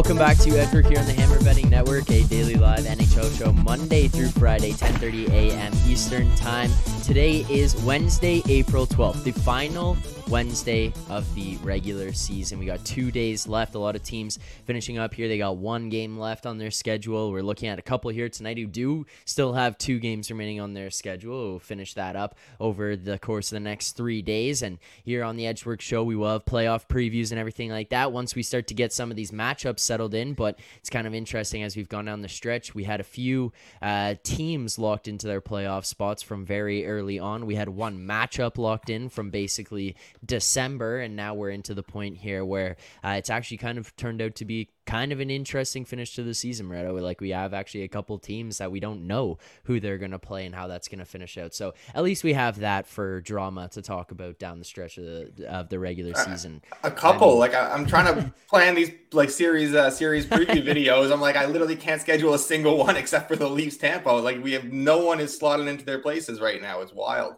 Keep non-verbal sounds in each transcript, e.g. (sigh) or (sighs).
Welcome back to Edgework here on the Hammer Betting Network, a daily live NHL show Monday through Friday, 10:30 a.m. Eastern Time. Today is Wednesday, April 12th, the final Wednesday of the regular season. We got two days left. A lot of teams finishing up here. They got one game left on their schedule. We're looking at a couple here tonight who do still have two games remaining on their schedule. We'll finish that up over the course of the next three days. And here on the Edgework Show, we will have playoff previews and everything like that once we start to get some of these matchups settled in. But it's kind of interesting as we've gone down the stretch. We had a few uh, teams locked into their playoff spots from very early on. We had one matchup locked in from basically December, and now we're into the point here where uh, it's actually kind of turned out to be kind of an interesting finish to the season, Moretto. Like we have actually a couple teams that we don't know who they're going to play and how that's going to finish out. So at least we have that for drama to talk about down the stretch of the of the regular season. A, couple, I mean, like I, am trying to (laughs) plan these like series uh, series preview (laughs) videos. I'm like I literally can't schedule a single one (laughs) except for the Leafs Tampa. Like we have no one is slotting into their places right now. It's wild.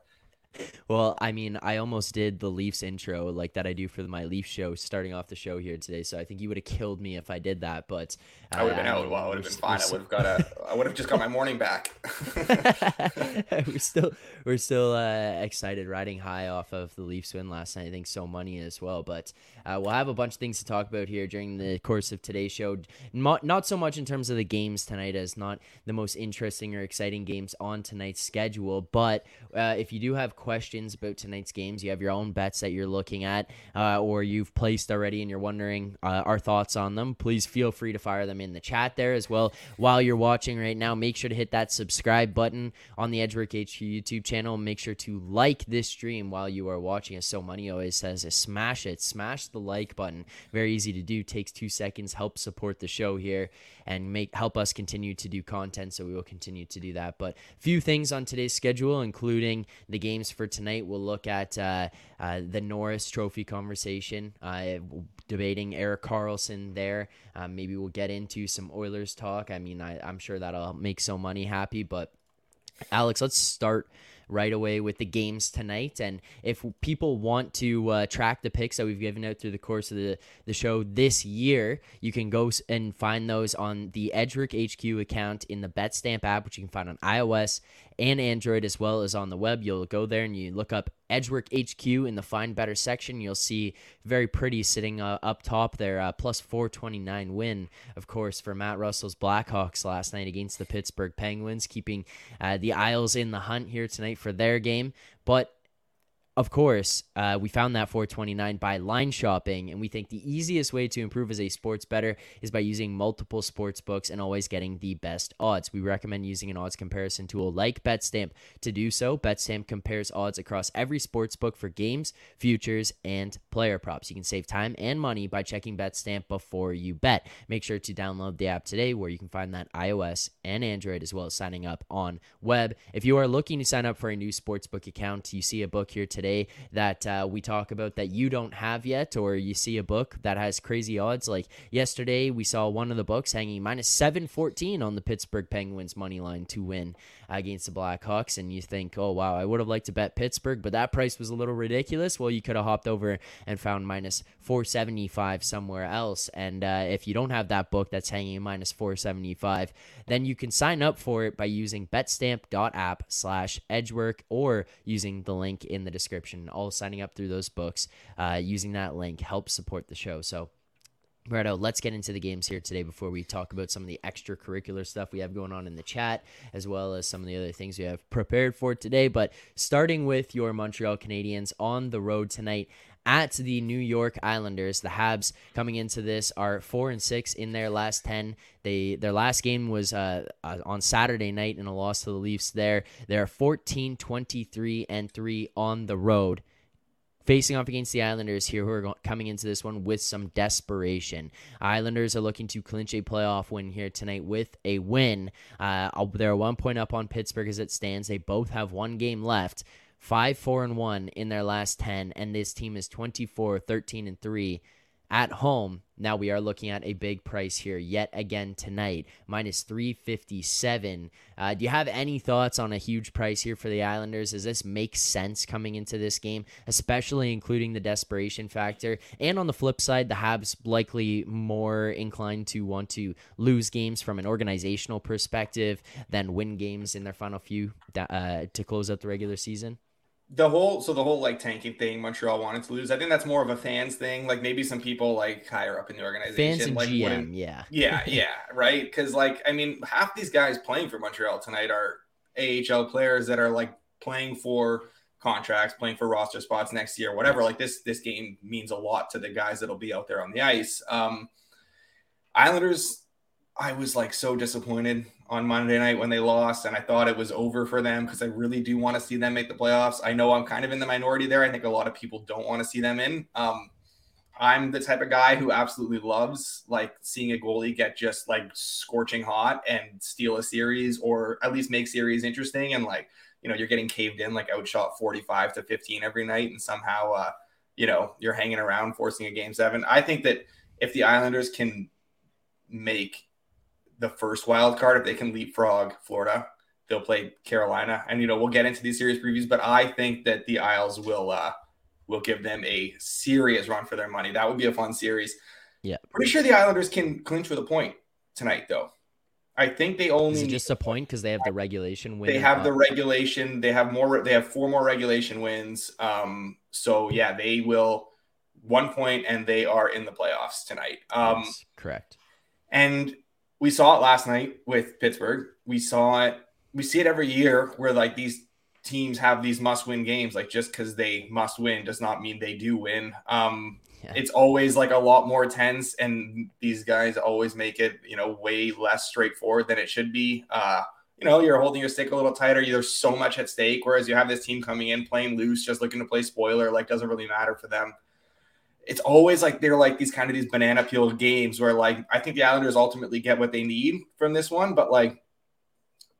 Well, I mean, I almost did the Leafs intro like that I do for my Leaf show starting off the show here today. So I think you would have killed me if I did that. But uh, I would have been out. Well, I would have been fine. I would have got a. (laughs) I would have just got my morning back. (laughs) we're still we're still uh, excited, riding high off of the Leafs win last night. I think so money as well. But uh, we'll have a bunch of things to talk about here during the course of today's show. Not not so much in terms of the games tonight, as not the most interesting or exciting games on tonight's schedule. But uh, if you do have questions about tonight's games, you have your own bets that you're looking at, uh, or you've placed already and you're wondering uh, our thoughts on them, please feel free to fire them in the chat there as well. While you're watching right now, make sure to hit that subscribe button on the Edgework HQ YouTube channel. Make sure to like this stream while you are watching. As so money always says, smash it, smash the like button. Very easy to do. Takes two seconds. Help support the show here and make help us continue to do content. So we will continue to do that. But few things on today's schedule, including the games for tonight. We'll look at uh, uh, the Norris Trophy conversation, uh, debating Erik Karlsson there. Uh, maybe we'll get into some Oilers talk. I mean, I, I'm sure that'll make so money happy. But Alex, let's start right away with the games tonight. And if people want to uh, track the picks that we've given out through the course of the, the show this year, you can go and find those on the Edgework HQ account in the BetStamp app, which you can find on iOS and Android as well as on the web. You'll go there and you look up Edgework HQ in the Find Better section. You'll see very pretty sitting uh, up top there, uh, plus 429 win, of course, for Matt Russell's Blackhawks last night against the Pittsburgh Penguins, keeping uh, the Isles in the hunt here tonight for their game. But of course, uh, we found that 429 by line shopping, and we think the easiest way to improve as a sports bettor is by using multiple sports books and always getting the best odds. We recommend using an odds comparison tool like BetStamp to do so. BetStamp compares odds across every sports book for games, futures, and player props. You can save time and money by checking BetStamp before you bet. Make sure to download the app today, where you can find that iOS and Android, as well as signing up on web. If you are looking to sign up for a new sportsbook account, you see a book here today today that uh, we talk about that you don't have yet, or you see a book that has crazy odds. Like yesterday, we saw one of the books hanging minus 714 on the Pittsburgh Penguins money line to win against the Blackhawks. And you think, oh, wow, I would have liked to bet Pittsburgh, but that price was a little ridiculous. Well, you could have hopped over and found minus 475 somewhere else. And uh, if you don't have that book that's hanging minus 475, then you can sign up for it by using betstamp.app slash edgework or using the link in the description. All signing up through those books uh, using that link helps support the show. So, Redo, let's get into the games here today before we talk about some of the extracurricular stuff we have going on in the chat, as well as some of the other things we have prepared for today. But starting with your Montreal Canadiens on the road tonight at the New York Islanders. The Habs coming into this are four and six in their last ten. They their last game was uh, uh, on Saturday night in a loss to the Leafs. There they are 14, 23, and three on the road. Facing off against the Islanders here, who are coming into this one with some desperation. Islanders are looking to clinch a playoff win here tonight with a win. Uh, they're one point up on Pittsburgh as it stands. They both have one game left five four and one in their last 10 and this team is 24 13 and 3 At home, now we are looking at a big price here yet again tonight, minus 357. Uh, do you have any thoughts on a huge price here for the Islanders? Does this make sense coming into this game, especially including the desperation factor? And on the flip side, the Habs likely more inclined to want to lose games from an organizational perspective than win games in their final few uh, to close out the regular season the whole so the whole like tanking thing Montreal wanted to lose. I think that's more of a fans thing. Like maybe some people like higher up in the organization, fans and like GM, yeah, yeah, (laughs) yeah, right. Because like I mean, half these guys playing for Montreal tonight are AHL players that are like playing for contracts, playing for roster spots next year, whatever. Like this this game means a lot to the guys that'll be out there on the ice. Um, Islanders, I was like so disappointed on Monday night when they lost, and I thought it was over for them because I really do want to see them make the playoffs. I know I'm kind of in the minority there. I think a lot of people don't want to see them in. Um, I'm the type of guy who absolutely loves like seeing a goalie get just like scorching hot and steal a series or at least make series interesting. And like, you know, you're getting caved in, like outshot 45 to 15 every night. And somehow, uh, you know, you're hanging around forcing a game seven. I think that if the Islanders can make the first wild card if they can leapfrog Florida. They'll play Carolina, and you know we'll get into these series previews, but I think that the Isles will uh, will give them a serious run for their money. That would be a fun series. Yeah, pretty sure the Islanders can clinch with a point tonight, though. I think they only just a point because they have the regulation win. They have the regulation. They have more. They have four more regulation wins. Um, so yeah, they will one point, and they are in the playoffs tonight. Um, yes, correct. And we saw it last night with Pittsburgh. We saw it. We see it every year where like these teams have these must-win games. Like just because they must win does not mean they do win. Um, yeah. It's always like a lot more tense, and these guys always make it you know way less straightforward than it should be. Uh, you know, you're holding your stick a little tighter. There's so much at stake. Whereas you have this team coming in playing loose, just looking to play spoiler, like doesn't really matter for them it's always like they're like these kind of these banana peel games where like I think the Islanders ultimately get what they need from this one, but like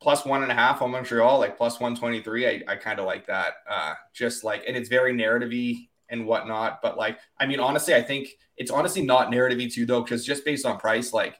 plus one and a half on Montreal, like plus 123. I, I kind of like that. Uh, just like, and it's very narrative and whatnot. But like, I mean, honestly, I think it's honestly not narrative too, though, because just based on price, like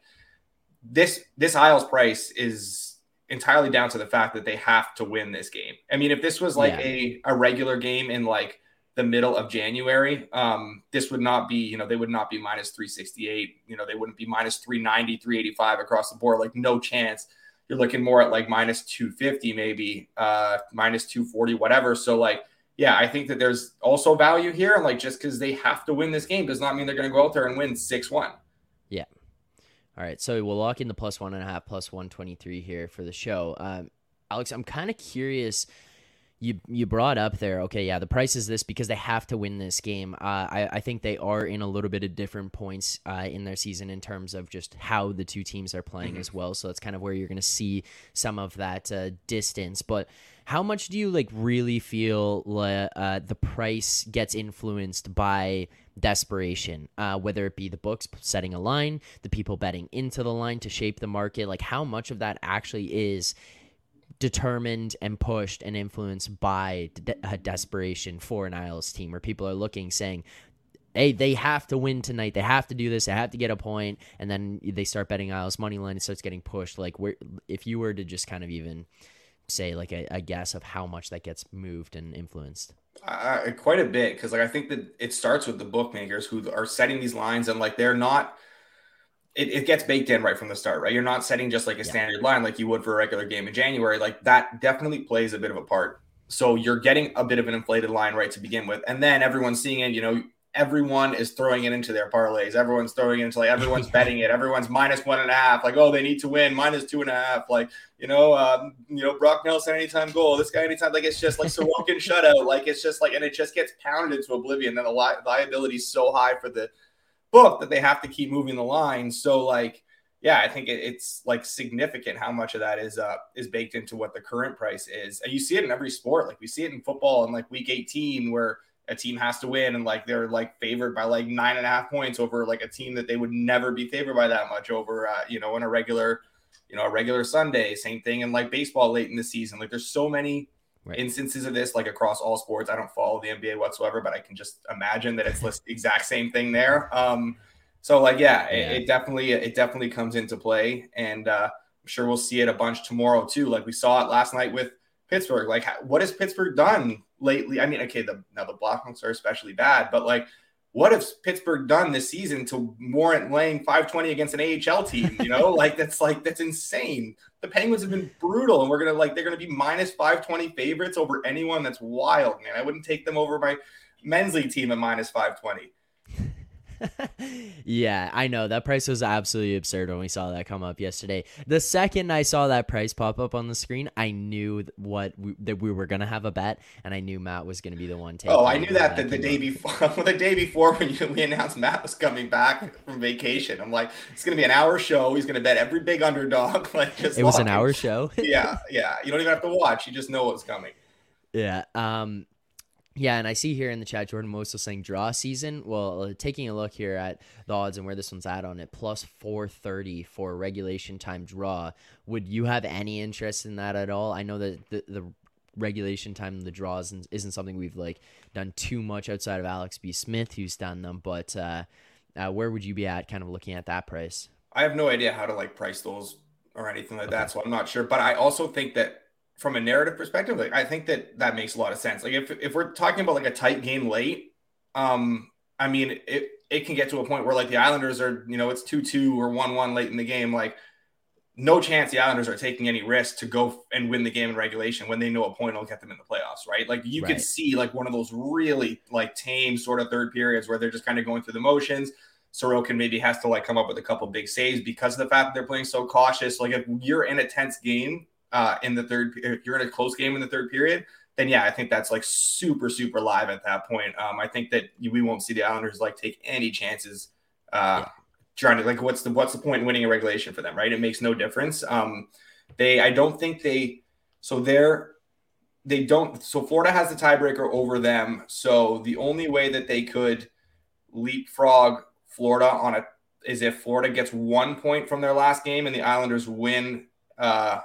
this, this Isles price is entirely down to the fact that they have to win this game. I mean, if this was like yeah. a, a regular game in like the middle of January, um, this would not be, you know, they would not be minus 368. You know, they wouldn't be minus 390, 385 across the board. Like, no chance. You're looking more at like minus 250, maybe uh, minus 240, whatever. So, like, yeah, I think that there's also value here. And like, just because they have to win this game does not mean they're going to go out there and win 6 1. Yeah. All right. So we'll lock in the plus one and a half, plus 123 here for the show. Um, Alex, I'm kind of curious you you brought up there. Okay, yeah, the price is this because they have to win this game. Uh, I I think they are in a little bit of different points uh, in their season in terms of just how the two teams are playing mm-hmm. as well. So that's kind of where you're going to see some of that uh, distance. But how much do you like really feel uh, the price gets influenced by desperation, uh, whether it be the books setting a line, the people betting into the line to shape the market? Like how much of that actually is determined and pushed and influenced by de- desperation for an Isles team, where people are looking, saying, "Hey, they have to win tonight. They have to do this. They have to get a point." And then they start betting Isles money line. It starts getting pushed. Like, where if you were to just kind of even say like a, a guess of how much that gets moved and influenced. Uh, quite a bit because like I think that it starts with the bookmakers who are setting these lines and like they're not it, it, gets baked in right from the start, right? You're not setting just like a yeah. standard line like you would for a regular game in January. Like that definitely plays a bit of a part. So you're getting a bit of an inflated line right to begin with. And then everyone's seeing it, you know, everyone is throwing it into their parlays. Everyone's throwing it into like everyone's (laughs) betting it. Everyone's minus one and a half. Like, oh, they need to win minus two and a half. Like, you know, um, you know, Brock Nelson anytime goal. This guy anytime. Like, it's just like Sorokin (laughs) shutout. Like, it's just like, and it just gets pounded into oblivion. Then the li- liability is so high for the book that they have to keep moving the line. So like, yeah, I think it, it's like significant how much of that is uh is baked into what the current price is. And you see it in every sport. Like we see it in football in like week 18 where a team has to win and like they're like favored by like nine and a half points over like a team that they would never be favored by that much over uh, you know in a regular you know a regular Sunday. Same thing in like baseball late in the season. Like there's so many right. instances of this, like across all sports. I don't follow the NBA whatsoever, but I can just imagine that it's the (laughs) exact same thing there. Um, so like, yeah, yeah. It, it, definitely it definitely comes into play, and uh, I'm sure we'll see it a bunch tomorrow too. Like we saw it last night with Pittsburgh. Like, what has Pittsburgh done lately? I mean, okay, the now the Blackhawks are especially bad, but like what has Pittsburgh done this season to warrant laying 520 against an AHL team? You know, (laughs) like that's like that's insane. The Penguins have been brutal, and we're gonna like they're gonna be minus 520 favorites over anyone. That's wild, man. I wouldn't take them over my men's league team at minus 520. (laughs) yeah, I know that price was absolutely absurd when we saw that come up yesterday. The second I saw that price pop up on the screen, I knew what we, that we were gonna have a bet, and I knew Matt was gonna be the one taking. Oh, I knew that, that the, the day before. (laughs) the day before when you, we announced Matt was coming back from vacation, I'm like, it's gonna be an hour show. He's gonna bet every big underdog. (laughs) Like, just it was an hour show. yeah, yeah. You don't even have to watch. You just know what's coming. Yeah. Um. Yeah, and I see here in the chat Jordan Mosel saying draw season. Well, uh, taking a look here at the odds and where this one's at on it, plus 430 for regulation time draw. Would you have any interest in that at all? I know that the, the regulation time the draws isn't, isn't something we've like done too much outside of Alex B. Smith, who's done them, but uh, uh, where would you be at kind of looking at that price? I have no idea how to like price those or anything like okay. that, so I'm not sure. But I also think that from a narrative perspective, like I think that that makes a lot of sense. Like if if we're talking about like a tight game late, um, I mean it it can get to a point where like the Islanders are, you know, it's two two or one one late in the game, like no chance the Islanders are taking any risk to go and win the game in regulation when they know a point will get them in the playoffs, right? Like you right. could see like one of those really like tame sort of third periods where they're just kind of going through the motions. Sorokin maybe has to like come up with a couple big saves because of the fact that they're playing so cautious. Like if you're in a tense game uh, in the third. If you're in a close game in the third period, then yeah, I think that's like super super live at that point. Um, I think that we won't see the Islanders like take any chances. Uh, trying to like what's the what's the point in winning a regulation for them, right? It makes no difference. Um, they I don't think they so they're they don't so Florida has the tiebreaker over them. So the only way that they could leapfrog Florida on a is if Florida gets one point from their last game and the Islanders win uh,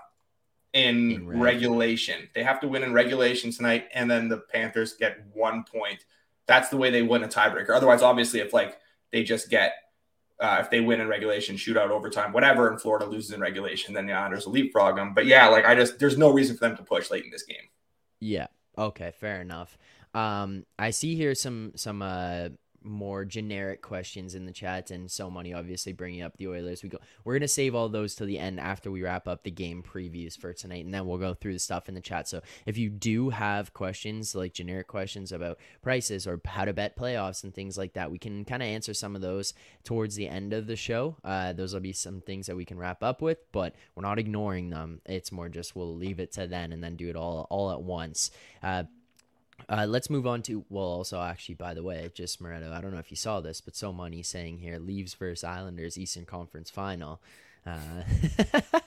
in, in regulation. They have to win in regulation tonight, and then the Panthers get one point. That's the way they win a tiebreaker. Otherwise, obviously, if like they just get uh, if they win in regulation, shootout, overtime, whatever, and Florida loses in regulation, then the Islanders will leapfrog them. But yeah, like I just there's no reason for them to push late in this game. Yeah. Okay. Fair enough. Um, I see here some some uh more generic questions in the chat and so many obviously bringing up the Oilers. We go we're going to save all those to the end after we wrap up the game previews for tonight and then we'll go through the stuff in the chat. So if you do have questions like generic questions about prices or how to bet playoffs and things like that, we can kind of answer some of those towards the end of the show. Uh, those will be some things that we can wrap up with, but we're not ignoring them. It's more just we'll leave it to then and then do it all all at once. Uh, uh, let's move on to well, also actually, by the way, just Moretto. I don't know if you saw this, but so money saying here Leaves versus Islanders Eastern Conference Final. Uh, (laughs)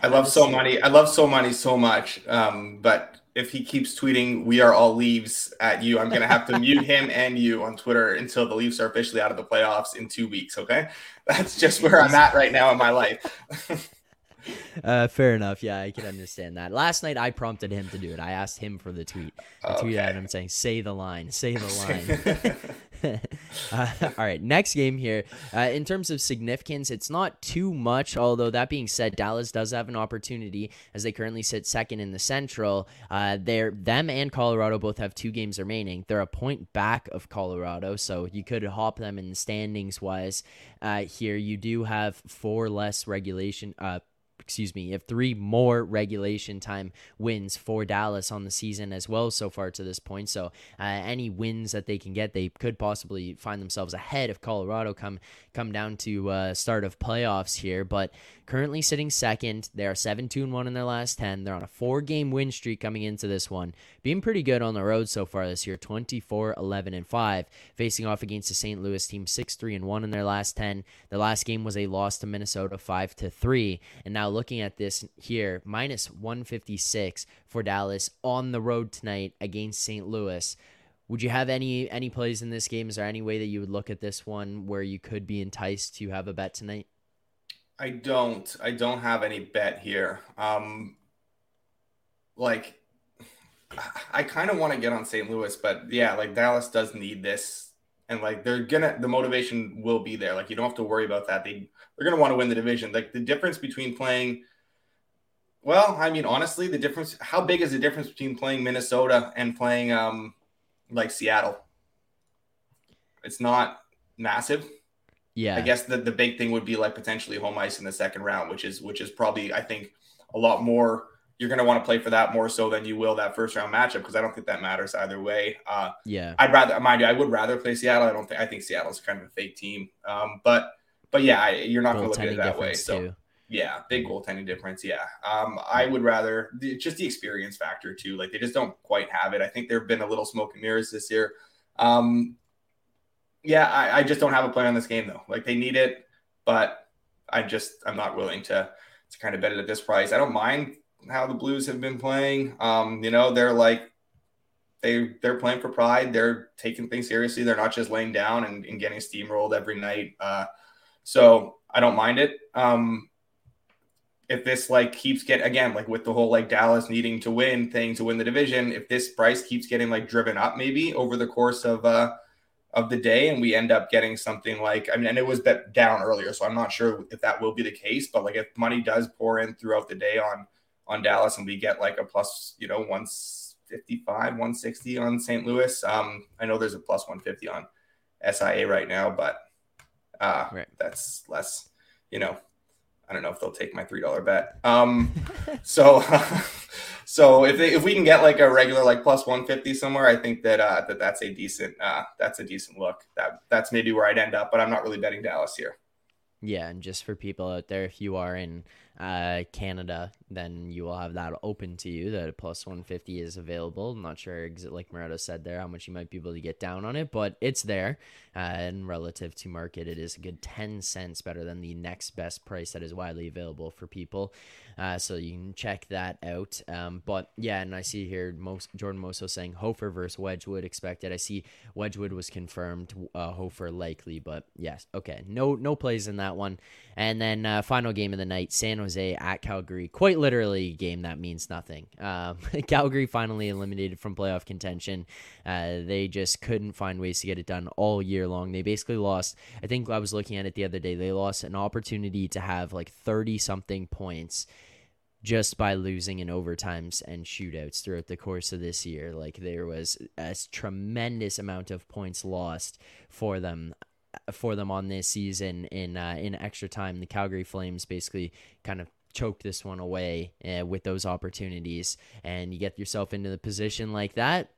I love so money. I love so money so much. Um, but if he keeps tweeting "We are all Leaves" at you, I'm gonna have to mute (laughs) him and you on Twitter until the Leafs are officially out of the playoffs in two weeks. Okay, that's just where I'm at right now in my life. (laughs) (laughs) Uh, fair enough. Yeah, I can understand that. Last night I prompted him to do it. I asked him for the tweet. I okay. tweeted at him saying, "Say the line, say the (laughs) line." uh, all right, next game here. Uh, in terms of significance, it's not too much. Although that being said, Dallas does have an opportunity as they currently sit second in the Central. Uh, they're them and Colorado both have two games remaining. They're a point back of Colorado, so you could hop them in the standings wise. Uh, here you do have four less regulation uh, excuse me, you have three more regulation time wins for Dallas on the season as well so far to this point. So uh, any wins that they can get, they could possibly find themselves ahead of Colorado come come down to uh, start of playoffs here. But currently sitting second, they are seven two and one in their last ten. They're on a four game win streak coming into this one, being pretty good on the road so far this year, 24 11 and five, facing off against the St. Louis team six three and one in their last ten. The last game was a loss to Minnesota five to three, and now looking at this here, minus 156 for Dallas on the road tonight against St. Louis. Would you have any any plays in this game? Is there any way that you would look at this one where you could be enticed to have a bet tonight? I don't. I don't have any bet here. Um like I kind of want to get on St. Louis, but yeah, like Dallas does need this, and like they're gonna the motivation will be there. Like you don't have to worry about that. They they're gonna want to win the division. Like the difference between playing. Well, I mean, honestly, the difference. How big is the difference between playing Minnesota and playing um like Seattle? It's not massive. Yeah. I guess the, the big thing would be like potentially home ice in the second round, which is which is probably I think a lot more. You're going to want to play for that more so than you will that first round matchup because I don't think that matters either way. Uh, yeah. I'd rather mind you, I would rather play Seattle. I don't think I think Seattle's kind of a fake team. Um, but but yeah, I, you're not going to look at it that way. So too. yeah, big goaltending difference. Yeah, um, I would rather just the experience factor too. Like they just don't quite have it. I think there have been a little smoke and mirrors this year. Um, yeah, I, I just don't have a play on this game though. Like they need it, but I just I'm not willing to to kind of bet it at this price. I don't mind how the Blues have been playing. Um, you know, they're like they they're playing for pride. They're taking things seriously. They're not just laying down and, and getting steamrolled every night. Uh, so I don't mind it. Um, if this like keeps getting again like with the whole like Dallas needing to win thing to win the division, if this price keeps getting like driven up maybe over the course of uh of the day and we end up getting something like I mean and it was bet down earlier so I'm not sure if that will be the case but like if money does pour in throughout the day on on Dallas and we get like a plus you know 155 160 on St. Louis um I know there's a plus 150 on SIA right now but uh right. that's less you know I don't know if they'll take my three dollar bet. Um, (laughs) so, (laughs) so if they, if we can get like a regular like plus one fifty somewhere, I think that uh, that that's a decent uh, that's a decent look. That that's maybe where I'd end up, but I'm not really betting Dallas here. Yeah, and just for people out there, if you are in uh, Canada, then you will have that open to you. That plus 150 is available. I'm not sure, like Moretto said there, how much you might be able to get down on it, but it's there. Uh, and relative to market, it is a good 10 cents better than the next best price that is widely available for people. Uh, so you can check that out. Um, but yeah, and I see here most Jordan Moso saying Hofer versus Wedgewood expected. I see Wedgewood was confirmed, uh, Hofer likely, but yes, okay, no no plays in that one. And then uh, final game of the night, San Jose at Calgary. Quite literally, a game that means nothing. Um, (laughs) Calgary finally eliminated from playoff contention. Uh, they just couldn't find ways to get it done all year long. They basically lost. I think I was looking at it the other day. They lost an opportunity to have like thirty something points just by losing in overtimes and shootouts throughout the course of this year. Like there was a tremendous amount of points lost for them for them on this season in uh, in extra time. The Calgary Flames basically kind of choked this one away uh, with those opportunities, and you get yourself into the position like that.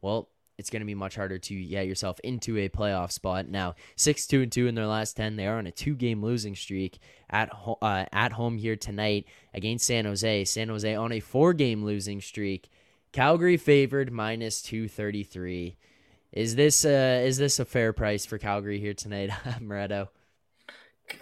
Well, it's going to be much harder to get yourself into a playoff spot. Now, six two and two in their last ten, they are on a two game losing streak at ho- uh, at home here tonight against San Jose. San Jose on a four game losing streak. Calgary favored minus two thirty three. Is this uh is this a fair price for Calgary here tonight, (laughs) Moretto?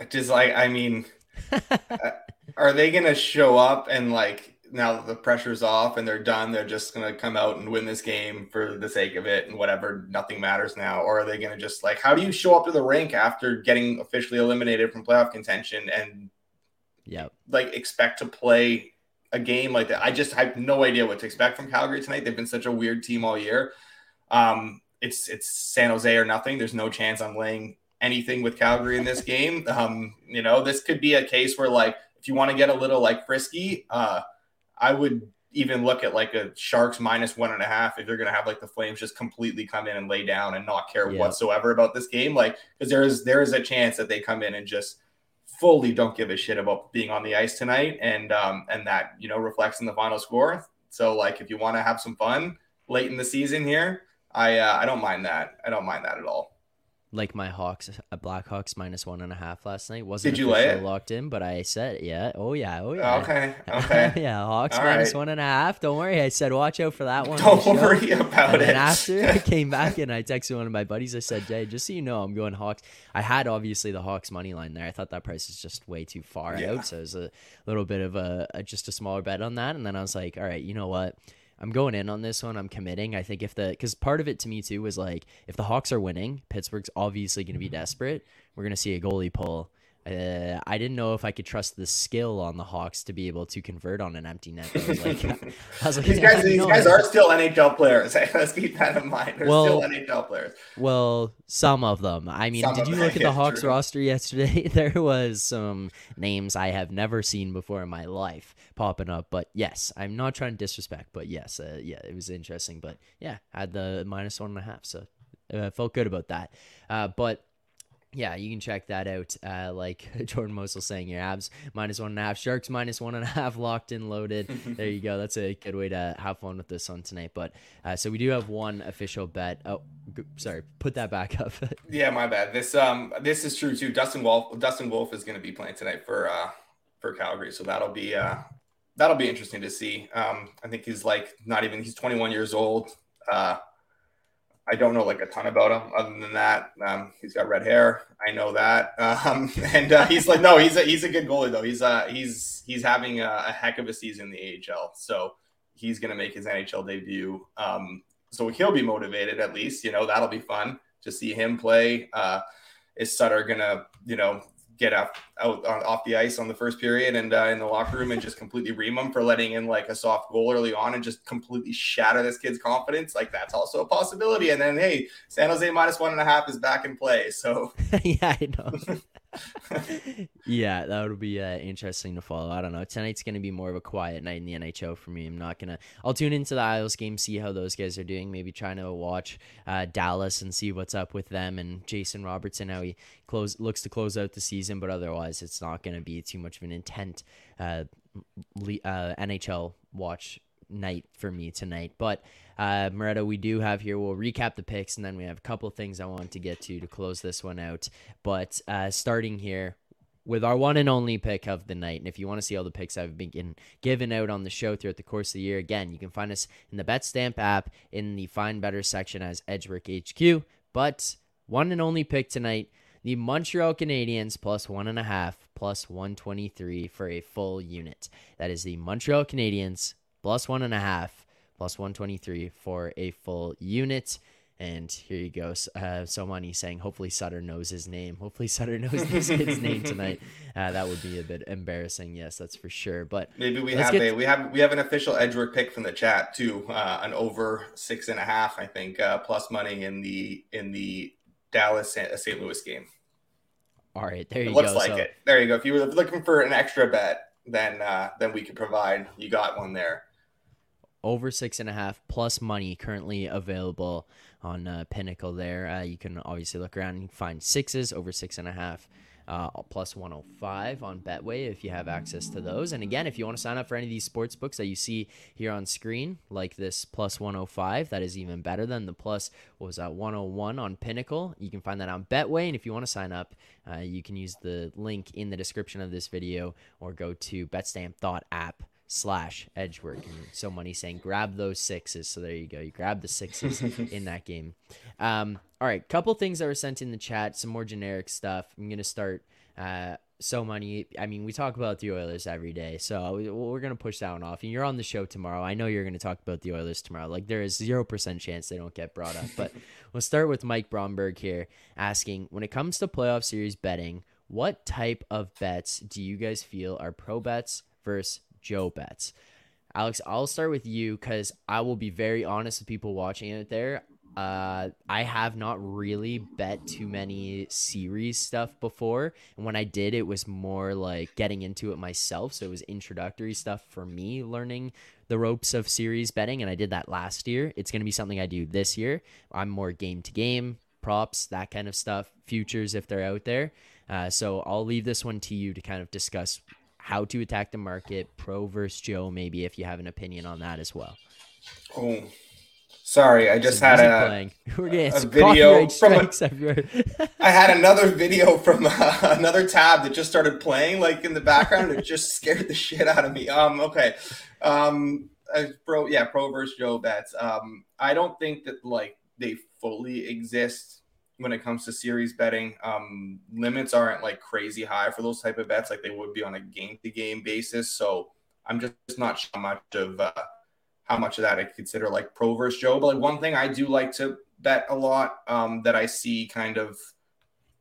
Just like I mean, (laughs) uh, are they gonna show up and like now that the pressure's off and they're done, they're just gonna come out and win this game for the sake of it and whatever, nothing matters now? Or are they gonna just like how do you show up to the rink after getting officially eliminated from playoff contention and yeah, like expect to play a game like that? I just have no idea what to expect from Calgary tonight. They've been such a weird team all year. Um, it's it's San Jose or nothing. There's no chance I'm laying anything with Calgary in this (laughs) game. Um, you know, this could be a case where like if you want to get a little like frisky, uh, I would even look at like a Sharks minus one and a half if you're going to have like the Flames just completely come in and lay down and not care yeah. whatsoever about this game. Like, because there is there is a chance that they come in and just fully don't give a shit about being on the ice tonight, and um and that you know reflects in the final score. So like, if you want to have some fun late in the season here, I uh, I don't mind that. I don't mind that at all. Like my Hawks, a Blackhawks minus one and a half last night. Wasn't Did you lay it? locked in, but I said, yeah, oh yeah, oh yeah. Okay, (laughs) okay. yeah, Hawks minus right. one and a half. Don't worry, I said watch out for that one. Don't worry about and it. And after (laughs) I came back and I texted one of my buddies, I said, Jay, just so you know, I'm going Hawks. I had obviously the Hawks money line there. I thought that price is just way too far yeah. out, so it was a little bit of a, a just a smaller bet on that. And then I was like, all right, you know what? I'm going in on this one. I'm committing. I think if the because part of it to me too was like if the Hawks are winning, Pittsburgh's obviously going to be mm-hmm. desperate. We're going to see a goalie pull. I uh, I didn't know if I could trust the skill on the Hawks to be able to convert on an empty net. (laughs) I like, I was like these guys, these (laughs) guys are still NHL players. (laughs) Let's keep that in mind. They're well, still NHL players. Well, some of them. I mean, some did you look at the Hawks true. roster yesterday? there was some names I have never seen before in my life popping up. But yes, I'm not trying to disrespect, but yes, uh, yeah, it was interesting. But yeah, had the minus one and a half, so uh, felt good about that. Uh, but yeah, you can check that out. Uh, like (laughs) Jordan Mosel saying, your Habs minus one and a half, sharks minus one and a half, locked in, loaded. (laughs) there you go. That's a good way to have fun with this one tonight. But uh, so we do have one official bet. Oh, g- sorry, put that back up. (laughs) yeah, my bad. This um, this is true too. Dustin Wolf, Dustin Wolf is going to be playing tonight for uh for Calgary, so that'll be uh that'll be interesting to see. Um, I think he's like not even he's 21 years old. Uh I don't know like a ton about him other than that. Um, he's got red hair. I know that. (laughs) Um, and uh, he's like, no, he's a, he's a good goalie though. He's uh, he's, he's having a, a heck of a season in the AHL. So he's to make his NHL debut. Um, so he'll be motivated at least, you know, that'll be fun to see him play. Uh, is Sutter to, you know, get out, out on, off the ice on the first period and uh, in the locker room and just completely ream him for letting in like a soft goal early on and just completely shatter this kid's confidence. Like that's also a possibility. And then hey, San Jose minus one and a half is back in play. So (laughs) yeah, I know. (laughs) yeah, that would be uh, interesting to follow. I don't know. Tonight's going to be more of a quiet night in the NHL for me. I'm not going to. I'll tune into the Isles game, see how those guys are doing. Maybe trying to watch uh, Dallas and see what's up with them and Jason Robertson, how he close looks to close out the season. But otherwise, it's not going to be too much of an intent uh, uh NHL watch night for me tonight. But uh, Moretto, we do have here. We'll recap the picks, and then we have a couple things I want to get to to close this one out. But uh, starting here with our one and only pick of the night. And if you want to see all the picks I've been given out on the show throughout the course of the year, again, you can find us in the BetStamp app in the Find Better section as Edgework HQ. But one and only pick tonight the Montreal Canadiens plus one and a half plus 123 for a full unit. That is the Montreal Canadiens plus one and a half plus 123 for a full unit. And here you go. Uh, so money saying, hopefully Sutter knows his name. Hopefully Sutter knows (laughs) this kid's name tonight. Uh, that would be a bit embarrassing. Yes, that's for sure. But maybe we have a we have we have an official Edgework pick from the chat too. Uh, an over six and a half, I think, uh, plus money in the in the Dallas St. Louis game. All right, there you it go. Looks like so... it. There you go. If you were looking for an extra bet, then uh, then we could provide. You got one there over six and a half plus money currently available on uh, Pinnacle. There, uh, you can obviously look around and find sixes over six and a half. Uh, plus 105 on Betway if you have access to those. And again, if you want to sign up for any of these sports books that you see here on screen, like this plus 105, that is even better than the plus, was that, 101 on Pinnacle. You can find that on Betway. And if you want to sign up, uh, you can use the link in the description of this video or go to betstamp.app slash Edgework. And so money saying grab those sixes. So there you go. You grab the sixes (laughs) in that game. Um, all right, couple things that were sent in the chat. Some more generic stuff. I'm gonna start. Uh, so money. I mean, we talk about the Oilers every day, so we're gonna push that one off. And you're on the show tomorrow. I know you're gonna talk about the Oilers tomorrow. Like there is zero percent chance they don't get brought up. (laughs) But we'll start with Mike Bromberg here, asking when it comes to playoff series betting, what type of bets do you guys feel are pro bets versus Joe bets. Alex, I'll start with you because I will be very honest with people watching it there. Uh, I have not really bet too many series stuff before. And when I did, it was more like getting into it myself. So it was introductory stuff for me, learning the ropes of series betting. And I did that last year. It's going to be something I do this year. I'm more game to game, props, that kind of stuff, futures if they're out there. Uh, so I'll leave this one to you to kind of discuss how to attack the market, pro versus Joe, maybe if you have an opinion on that as well. Oh, sorry, I just had a, playing. (laughs) We're getting a video from a, (laughs) I had another (laughs) video from uh, another tab that just started playing like in the background. it just scared the shit out of me. Um, okay, um, uh, pro, yeah, pro versus Joe bets. Um, I don't think that like they fully exist when it comes to series betting. Um, limits aren't like crazy high for those type of bets like they would be on a game to game basis. So I'm just not sure how much of uh, how much of that I consider like pro versus Joe. But like one thing I do like to bet a lot um, that I see kind of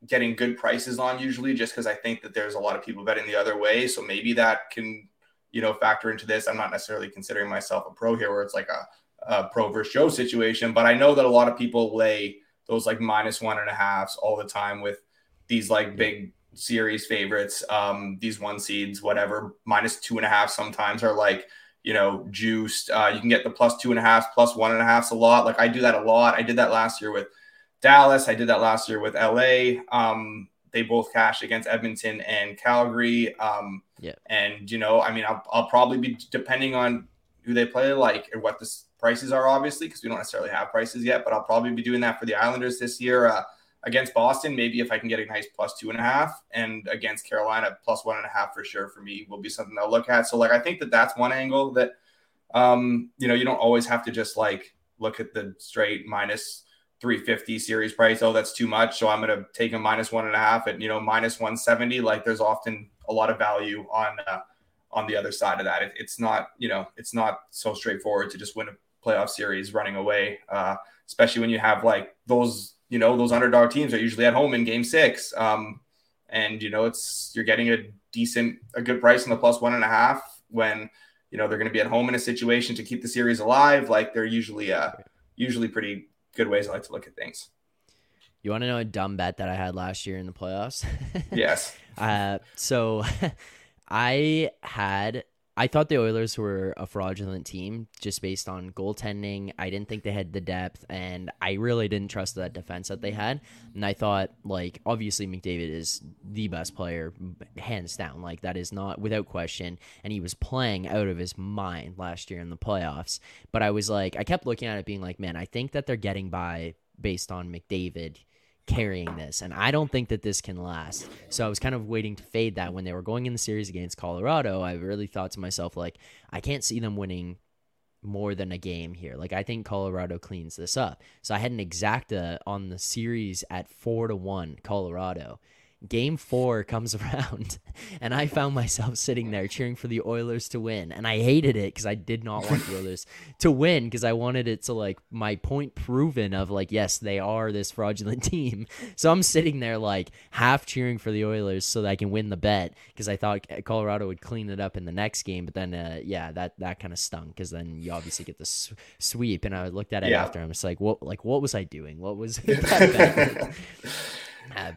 getting good prices on usually, just because I think that there's a lot of people betting the other way. So maybe that can, you know, factor into this. I'm not necessarily considering myself a pro here, where it's like a, a pro versus Joe situation, but I know that a lot of people lay those like minus one and a halfs all the time with these like big series favorites, um, these one seeds, whatever, minus two and a half sometimes are like, you know, juiced. Uh, you can get the plus two and a half, plus one and a half a lot. Like I do that a lot. I did that last year with Dallas. I did that last year with LA. Um, they both cashed against Edmonton and Calgary. Um, yeah. And, you know, I mean, I'll, I'll probably be depending on who they play like and what the prices are, obviously, because we don't necessarily have prices yet, but I'll probably be doing that for the Islanders this year. Uh, against Boston, maybe if I can get a nice plus two and a half, and against Carolina, plus one and a half for sure for me will be something I'll look at. So, like, I think that that's one angle that, um, you know, you don't always have to just like look at the straight minus 350 series price. Oh, that's too much. So I'm to take a minus one and a half at, you know, minus 170. Like, there's often a lot of value on, uh, on the other side of that. It, it's not, you know, it's not so straightforward to just win a playoff series running away, uh, especially when you have like those you know those underdog teams are usually at home in game six. Um, and you know it's you're getting a decent a good price in the plus one and a half when you know they're going to be at home in a situation to keep the series alive. Like they're usually uh usually pretty good ways i like to look at things. You want to know a dumb bet that i had last year in the playoffs? (laughs) Yes. Uh so (laughs) i had I thought the Oilers were a fraudulent team just based on goaltending. I didn't think they had the depth, and I really didn't trust that defense that they had. And I thought, like, obviously McDavid is the best player, hands down. Like, that is not without question. And he was playing out of his mind last year in the playoffs. But I was like, I kept looking at it being like, man, I think that they're getting by based on McDavid carrying this, and I don't think that this can last. So I was kind of waiting to fade that when they were going in the series against Colorado. I really thought to myself, like, I can't see them winning more than a game here. Like I think Colorado cleans this up. So I had an exacta on the series at four to one Colorado game four comes (laughs) around and I found myself sitting there cheering for the Oilers to win. And I hated it because I did not want the Oilers to win because I wanted it to like my point proven of like, yes, they are this fraudulent (laughs) team. So I'm sitting there like half cheering for the Oilers so that I can win the bet because I thought Colorado would clean it up in the next game. But then, uh, yeah, that, that kind of stung because then you obviously get the sweep. And I looked at it yeah. after. I'm just like, what, like, what was I doing? What was (laughs)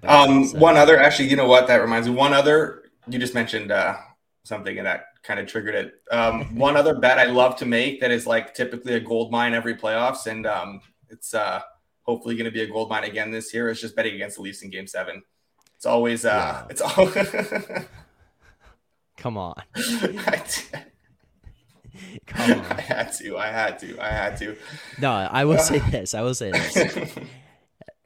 um, one other, actually, you know what? That reminds me. One other, you just mentioned uh, something and that kind of triggered it. Um, (laughs) one other bet I love to make that is like typically a gold mine every playoffs, and um, it's uh, hopefully going to be a gold mine again this year. Is just betting against the Leafs in Game Seven. It's always, uh, it's all. (laughs) Come on. (laughs) Come on. I had to. I had to. I had to. No, I will say this. I will say this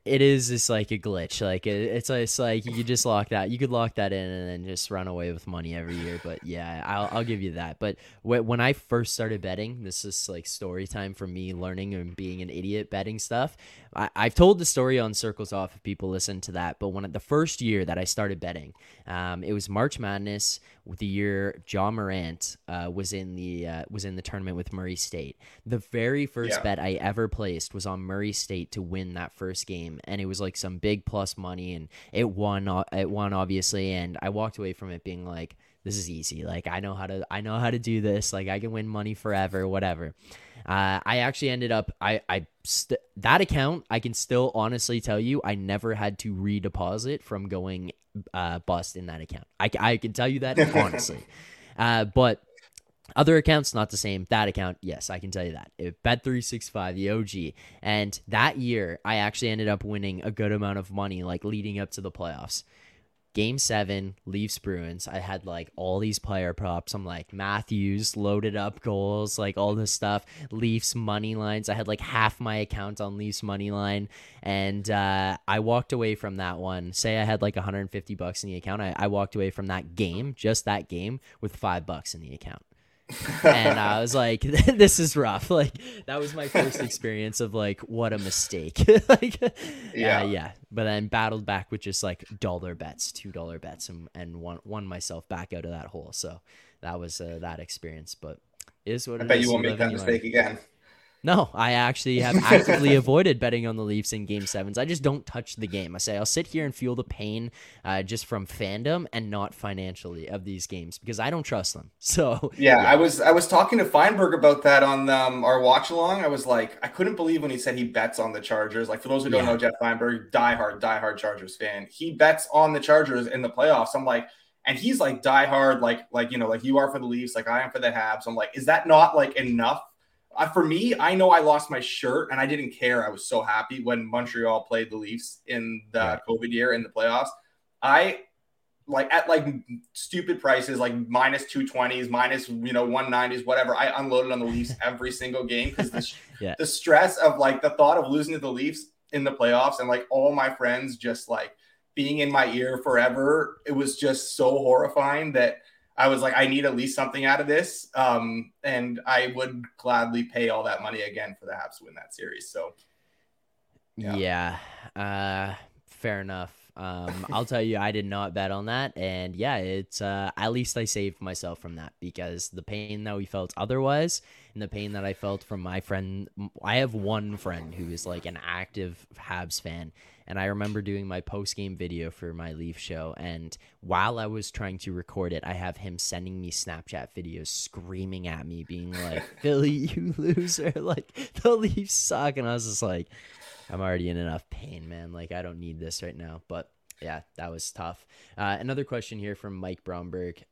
it is just like a glitch. Like it, it's it's like you could just lock that. You could lock that in and then just run away with money every year. But yeah, I'll I'll give you that. But when I first started betting, this is like story time for me learning and being an idiot betting stuff. I, I've told the story on Circles Off if people listen to that. But when the first year that I started betting, um, it was March Madness with the year Ja Morant uh, was in the uh, was in the tournament with Murray State. The very first yeah. bet I ever placed was on Murray State to win that first game, and it was like some big plus money, and it won. Uh, it won obviously, and I walked away from it being like, "This is easy. Like I know how to I know how to do this. Like I can win money forever, whatever." Uh, I actually ended up I I st- that account I can still honestly tell you I never had to redeposit from going uh, bust in that account. I I can tell you that (laughs) honestly, uh, but other accounts not the same. That account, yes, I can tell you that. Bet three six five, the OG, and that year I actually ended up winning a good amount of money, like leading up to the playoffs. Game seven, Leafs Bruins. I had like all these player props. I'm like Matthews loaded up goals, like all this stuff. Leafs money lines. I had like half my account on Leafs money line, and uh, I walked away from that one. Say I had like 150 bucks in the account. I, I walked away from that game, just that game, with five bucks in the account and I was like, (laughs) "This is rough." Like that was my first experience of like, what a mistake. (laughs) like, yeah, uh, yeah. But then battled back with just like dollar bets, two dollar bets, and and won won myself back out of that hole. So that was uh, that experience. But is what I bet you won't make that mistake learn. again. No, I actually have actively (laughs) avoided betting on the Leafs in Game Sevens. I just don't touch the game. I say I'll sit here and feel the pain, uh, just from fandom and not financially of these games because I don't trust them. (laughs) So yeah, yeah. I was I was talking to Feinberg about that on um, our watch along. I was like, I couldn't believe when he said he bets on the Chargers. Like for those who don't yeah. know, Jeff Feinberg, diehard diehard Chargers fan. He bets on the Chargers in the playoffs. I'm like and he's like diehard, like like you know, like you are for the Leafs, like I am for the Habs. I'm like, is that not like enough? Uh, for me, I know I lost my shirt and I didn't care. I was so happy when Montreal played the Leafs in the yeah. COVID year in the playoffs. I like at like stupid prices, like minus minus two twenties, minus you know one nineties, whatever. I unloaded on the Leafs (laughs) every single game because the, yeah. the stress of like the thought of losing to the Leafs in the playoffs and like all my friends just like being in my ear forever. It was just so horrifying that I was like, I need at least something out of this. Um, and I would gladly pay all that money again for the Habs to win that series. So, yeah, yeah uh, fair enough. Um, (laughs) I'll tell you, I did not bet on that, and yeah, it's uh, at least I saved myself from that because the pain that we felt otherwise, and the pain that I felt from my friend. I have one friend who is like an active Habs fan, and I remember doing my post game video for my Leaf show. And while I was trying to record it, I have him sending me Snapchat videos screaming at me, being like, (laughs) Philly, you loser. (laughs) Like, the Leafs suck. And I was just like, I'm already in enough pain, man. Like, I don't need this right now. But yeah, that was tough. Uh, another question here from Mike Bromberg.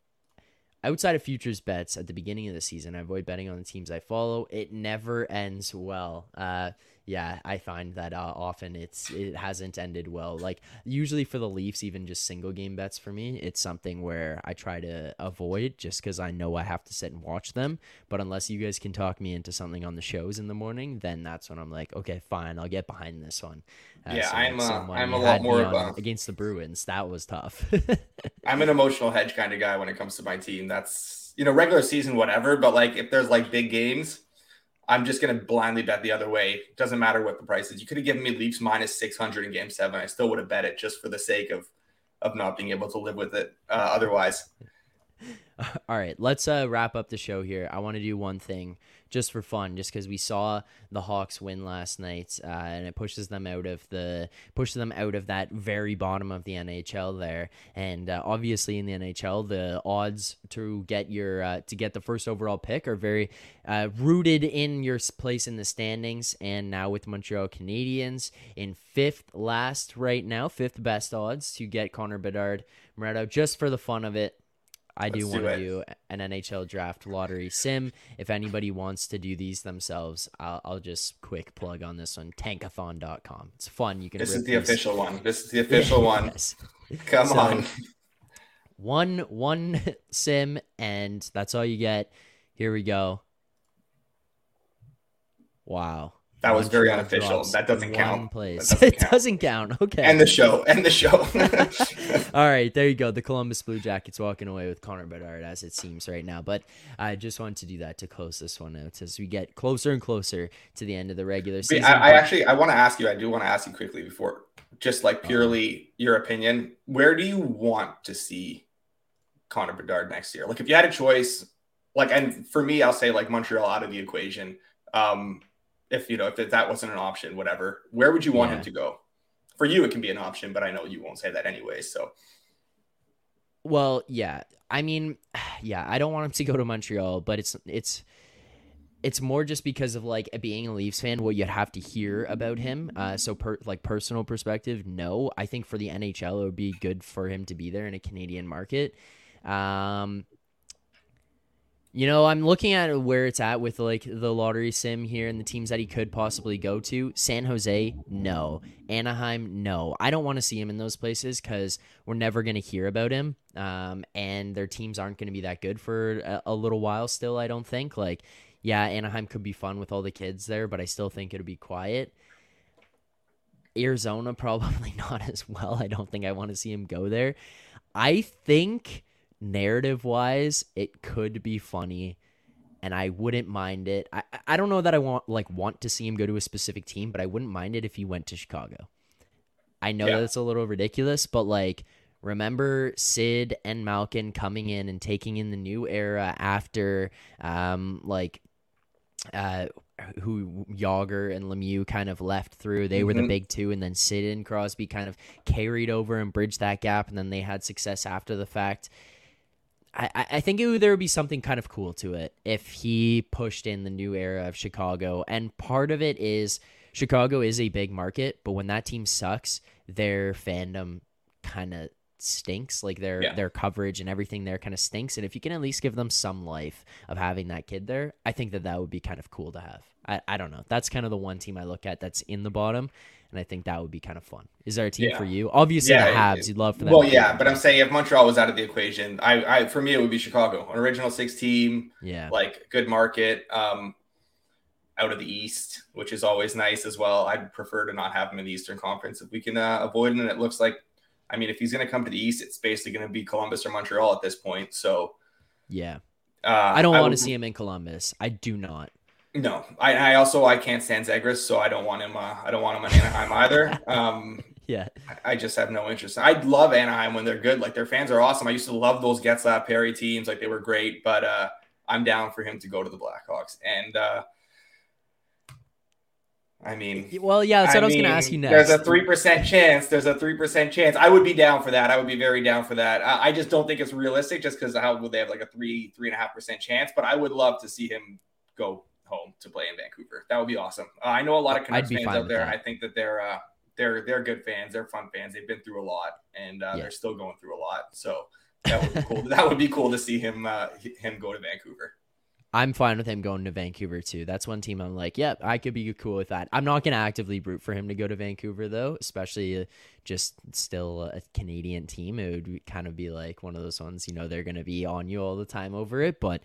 Outside of futures bets at the beginning of the season, I avoid betting on the teams I follow. It never ends well. Uh, yeah, I find that uh, often it's it hasn't ended well. Like usually for the Leafs, even just single game bets for me, it's something where I try to avoid just because I know I have to sit and watch them. But unless you guys can talk me into something on the shows in the morning, then that's when I'm like, okay, fine, I'll get behind this one. Uh, yeah, so I'm uh, I'm a lot more of a, against the Bruins. That was tough. (laughs) I'm an emotional hedge kind of guy when it comes to my team. That's you know regular season whatever, but like if there's like big games I'm just going to blindly bet the other way. Doesn't matter what the price is. You could have given me Leafs minus 600 in game seven. I still would have bet it just for the sake of of not being able to live with it uh, otherwise. (laughs) All right, let's uh, wrap up the show here. I want to do one thing just for fun, just because we saw the Hawks win last night, uh, and it pushes them out of the pushes them out of that very bottom of the NHL there. And uh, obviously, in the NHL, the odds to get your uh, to get the first overall pick are very uh, rooted in your place in the standings. And now with Montreal Canadiens in fifth last right now, fifth best odds to get Connor Bedard. Moretto, just for the fun of it, I do want to do an NHL draft lottery sim. If anybody wants to do these themselves, I'll, I'll just quick plug on this one tankathon.com. It's fun. You can This is the these. official one. This is the (laughs) official one. Come so, on. One one (laughs) sim and that's all you get. Here we go. Wow. That was very unofficial. That doesn't count. Place. (laughs) Doesn't it count. doesn't count. Okay. And the show. (laughs) And the show. (laughs) All right, there you go. The Columbus Blue Jackets walking away with Connor Bedard, as it seems right now. But I just wanted to do that to close this one out as we get closer and closer to the end of the regular season. I, I actually I want to ask you. I do want to ask you quickly before, just like uh-huh. purely your opinion. Where do you want to see Connor Bedard next year? Like, if you had a choice, like, and for me, I'll say like Montreal out of the equation. Um, if you know if that wasn't an option, whatever. Where would you want yeah. him to go? For you, it can be an option, but I know you won't say that anyway. So, well, yeah. I mean, (sighs) yeah, I don't want him to go to Montreal, but it's it's it's more just because of like being a Leafs fan, what you'd have to hear about him. Uh, so, per, like personal perspective, no. I think for the NHL, it would be good for him to be there in a Canadian market. Um, you know, I'm looking at where it's at with like the lottery sim here and the teams that he could possibly go to. San Jose, no. Anaheim, no. I don't want to see him in those places because we're never going to hear about him. Um, and their teams aren't going to be that good for a, a, little while still, I don't think. Like, yeah, Anaheim could be fun with all the kids there, but I still think it'll be quiet. Arizona, (laughs) probably not as well. I don't think I want to see him go there. I think narrative wise, it could be funny and I wouldn't mind it. I I don't know that I want like want to see him go to a specific team, but I wouldn't mind it if he went to Chicago. I know yeah. that's a little ridiculous, but like remember Sid and Malkin coming in and taking in the new era after um like uh who Jagr and Lemieux kind of left through. They were the Mhm. big two, and then Sid and Crosby kind of carried over and bridged that gap, and then they had success after the fact. I, I think it would, there would be something kind of cool to it if he pushed in the new era of Chicago. And part of it is Chicago is a big market, but when that team sucks, their fandom kind of stinks. Like their Yeah. their coverage and everything there kind of stinks. And if you can at least give them some life of having that kid there, I think that that would be kind of cool to have. I, I don't know. That's kind of the one team I look at that's in the bottom. And I think that would be kind of fun. Is there a team Yeah. for you? Obviously, Yeah, the it- Habs. You'd love for them. Well, yeah, but I'm saying if Montreal was out of the equation, I, I for me it would be Chicago, an original six team, yeah, like good market, um, out of the East, which is always nice as well. I'd prefer to not have him in the Eastern Conference if we can uh, avoid it. And it looks like, I mean, if he's going to come to the East, it's basically going to be Columbus or Montreal at this point. So yeah. uh, I don't want to see him in Columbus. I do not. No, I, I also I can't stand Zegras, so I don't want him. Uh, I don't want him in Anaheim either. (laughs) Um, Yeah, I- I just have no interest. I love Anaheim when they're good. Like their fans are awesome. I used to love those Getzlaf Perry teams. Like they were great. But uh, I'm down for him to go to the Blackhawks. And uh, I mean, well, yeah. That's what I, was going to ask you next. There's a three percent chance. There's a three percent chance. I would be down for that. I would be very down for that. I, I just don't think it's realistic, just because how would they have like a three three and a half percent chance? But I would love to see him go home to play in Vancouver. That would be awesome. Uh, I know a lot of Canucks fans out there. that. I think that they're uh, they're they're good fans. They're fun fans. They've been through a lot, and uh, Yeah. they're still going through a lot. So that would be cool. (laughs) that would be cool to see him uh, him go to Vancouver. I'm fine with him going to Vancouver too. That's one team I'm like, yep, I could be cool with that. I'm not gonna actively root for him to go to Vancouver though, especially uh, just still a Canadian team. It would kind of be like one of those ones, you know, they're gonna be on you all the time over it, but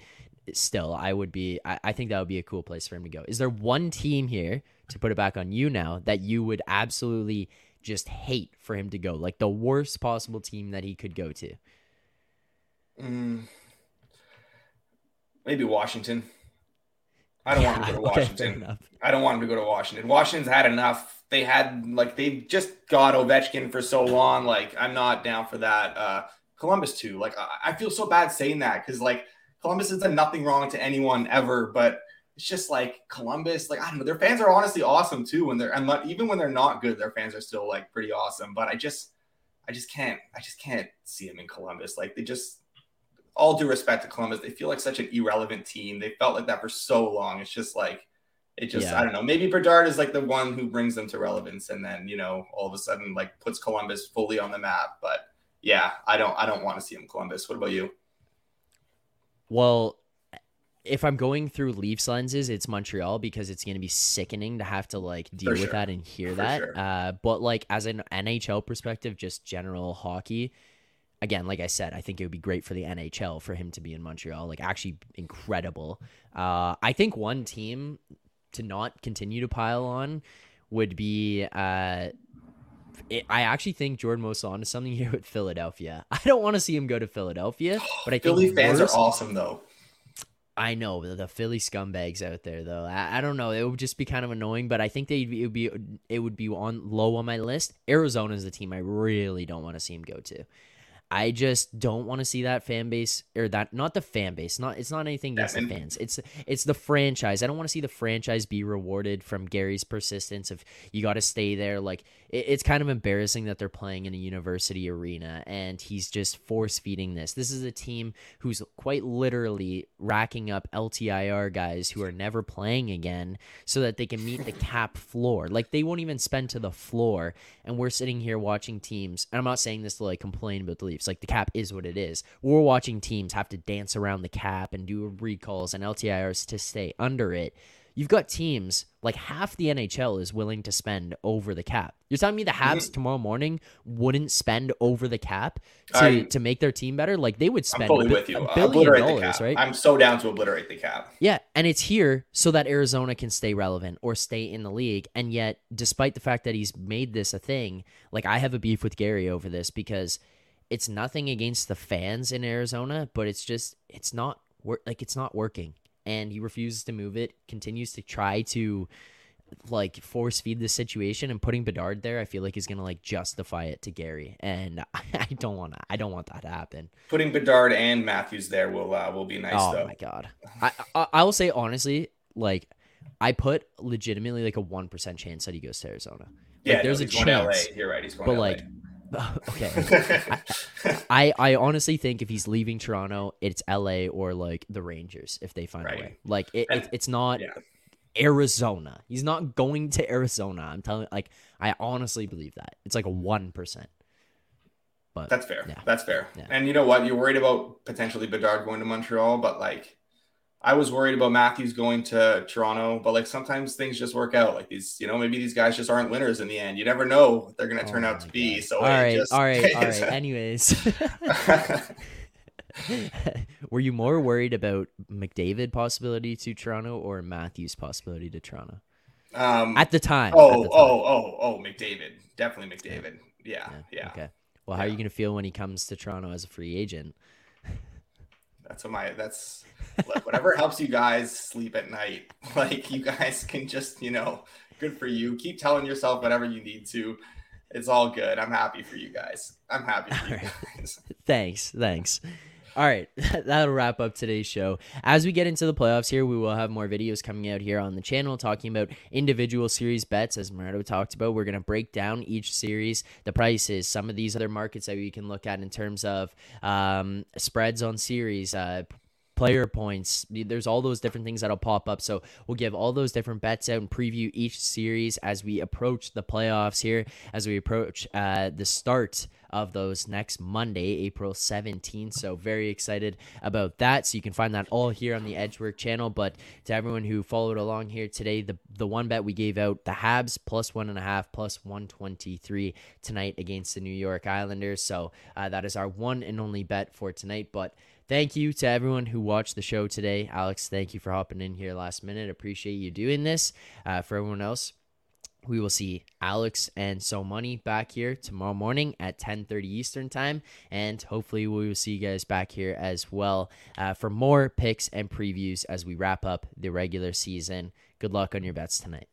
still, I would be. I, I think that would be a cool place for him to go. Is there one team here to put it back on you now that you would absolutely just hate for him to go, like the worst possible team that he could go to? Mm. Maybe Washington. I don't want him to go to (laughs) Washington. enough. I don't want him to go to Washington. Washington's had enough. They had like they've just got Ovechkin for so long. Like I'm not down for that. Uh, Columbus too. Like I, I feel so bad saying that because like Columbus has done nothing wrong to anyone ever, but it's just like Columbus. Like I don't know, their fans are honestly awesome too. When they're and even when they're not good, their fans are still like pretty awesome. But I just, I just can't. I just can't see them in Columbus. Like they just. All due respect to Columbus, they feel like such an irrelevant team. They felt like that for so long. It's just like it just Yeah. I don't know. Maybe Bedard is like the one who brings them to relevance, and then you know all of a sudden like puts Columbus fully on the map. But yeah, I don't I don't want to see him Columbus. What about you? Well, if I'm going through Leafs lenses, it's Montreal because it's going to be sickening to have to like deal with that and hear For that. sure. Uh, but like as an NHL perspective, just general hockey. Again, like I said, I think it would be great for the NHL for him to be in Montreal. Like actually incredible. Uh, I think one team to not continue to pile on would be. Uh, it, I actually think Jordan Mo's onto something (laughs) here with Philadelphia. I don't want to see him go to Philadelphia, but I think Philly fans are awesome though. I know the- the Philly scumbags out there, though. I, I don't know. It would just be kind of annoying, but I think they it would be it would be on low on my list. Arizona is the team I really don't want to see him go to. I just don't want to see that fan base or that not the fan base. Not it's not anything against the fans. It's it's the franchise. I don't want to see the franchise be rewarded from Gary's persistence of you got to stay there. Like it, it's kind of embarrassing that they're playing in a university arena and he's just force feeding this. This is a team who's quite literally racking up LTIR guys who are never playing again so that they can meet the (laughs) cap floor. Like they won't even spend to the floor. And we're sitting here watching teams. And I'm not saying this to like complain about the Leafs. Like the cap is what it is. We're watching teams have to dance around the cap and do recalls and LTIRs to stay under it. You've got teams like half the NHL is willing to spend over the cap. You're telling me the Habs mm-hmm. tomorrow morning wouldn't spend over the cap to, I- to make their team better? Like they would I'm spend fully a, with you. a billion dollars, cap. right? I'm so down to obliterate the cap. Yeah, and it's here so that Arizona can stay relevant or stay in the league. And yet, despite the fact that he's made this a thing, like I have a beef with Gary over this because it's nothing against the fans in Arizona, but it's just it's not wor- like it's not working. And he refuses to move it, continues to try to like force feed the situation and putting Bedard there, I feel like is gonna like justify it to Gary. And (laughs) I don't wanna I don't want that to happen. Putting Bedard and Matthews there will uh, will be nice oh though. my god. I, I I will say honestly, like I put legitimately like a one percent chance that he goes to Arizona. Yeah, there's no, a he's chance, LA. You're right. He's going but like. (laughs) okay, I I honestly think if he's leaving Toronto, it's LA or like the Rangers if they find Right. a way. Like it, it it's not yeah. Arizona. He's not going to Arizona. I'm telling like I honestly believe that. It's like a 1%. But That's fair. Yeah. That's fair. Yeah. And you know what? You're worried about potentially Bedard going to Montreal, but like I was worried about Matthews going to Toronto, but like sometimes things just work out. Like these, you know, maybe these guys just aren't winners in the end. You never know what they're going to turn Oh out to my be. God. So all right, just- all right, all right. (laughs) Anyways, (laughs) were you more worried about McDavid possibility to Toronto or Matthews possibility to Toronto um, at the time? oh, the time. oh, oh, oh, McDavid. Definitely McDavid. Yeah, yeah. Okay. Well, how are you gonna feel when he comes to Toronto as a free agent? That's what my that's whatever helps you guys sleep at night. (laughs) Like you guys can just, you know, good for you. Keep telling yourself whatever you need to. It's all good. I'm happy for you guys. I'm happy for you guys. (laughs) Thanks, thanks. All right, (laughs) that'll wrap up today's show. As we get into the playoffs here, we will have more videos coming out here on the channel talking about individual series bets, as Moretto talked about. We're going to break down each series, the prices, some of these other markets that we can look at in terms of um, spreads on series, uh, player points. There's all those different things that'll pop up. So we'll give all those different bets out and preview each series as we approach the playoffs here, as we approach uh, the start of those next Monday, April 17th. So very excited about that. So you can find that all here on the Edgework channel. But to everyone who followed along here today, the the one bet we gave out, the Habs plus one and a half, plus 123 tonight against the New York Islanders. So uh, that is our one and only bet for tonight. But Thank you to everyone who watched the show today. Alex, thank you for hopping in here last minute. Appreciate you doing this. Uh, for everyone else, we will see Alex and So Money back here tomorrow morning at 10:30 Eastern time, and hopefully we will see you guys back here as well uh, for more picks and previews as we wrap up the regular season. Good luck on your bets tonight.